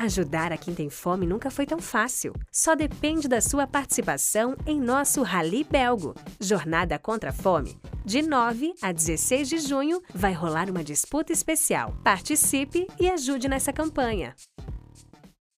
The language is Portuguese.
Ajudar a quem tem fome nunca foi tão fácil. Só depende da sua participação em nosso Rally Belgo. Jornada contra a Fome. De 9 a 16 de junho vai rolar uma disputa especial. Participe e ajude nessa campanha.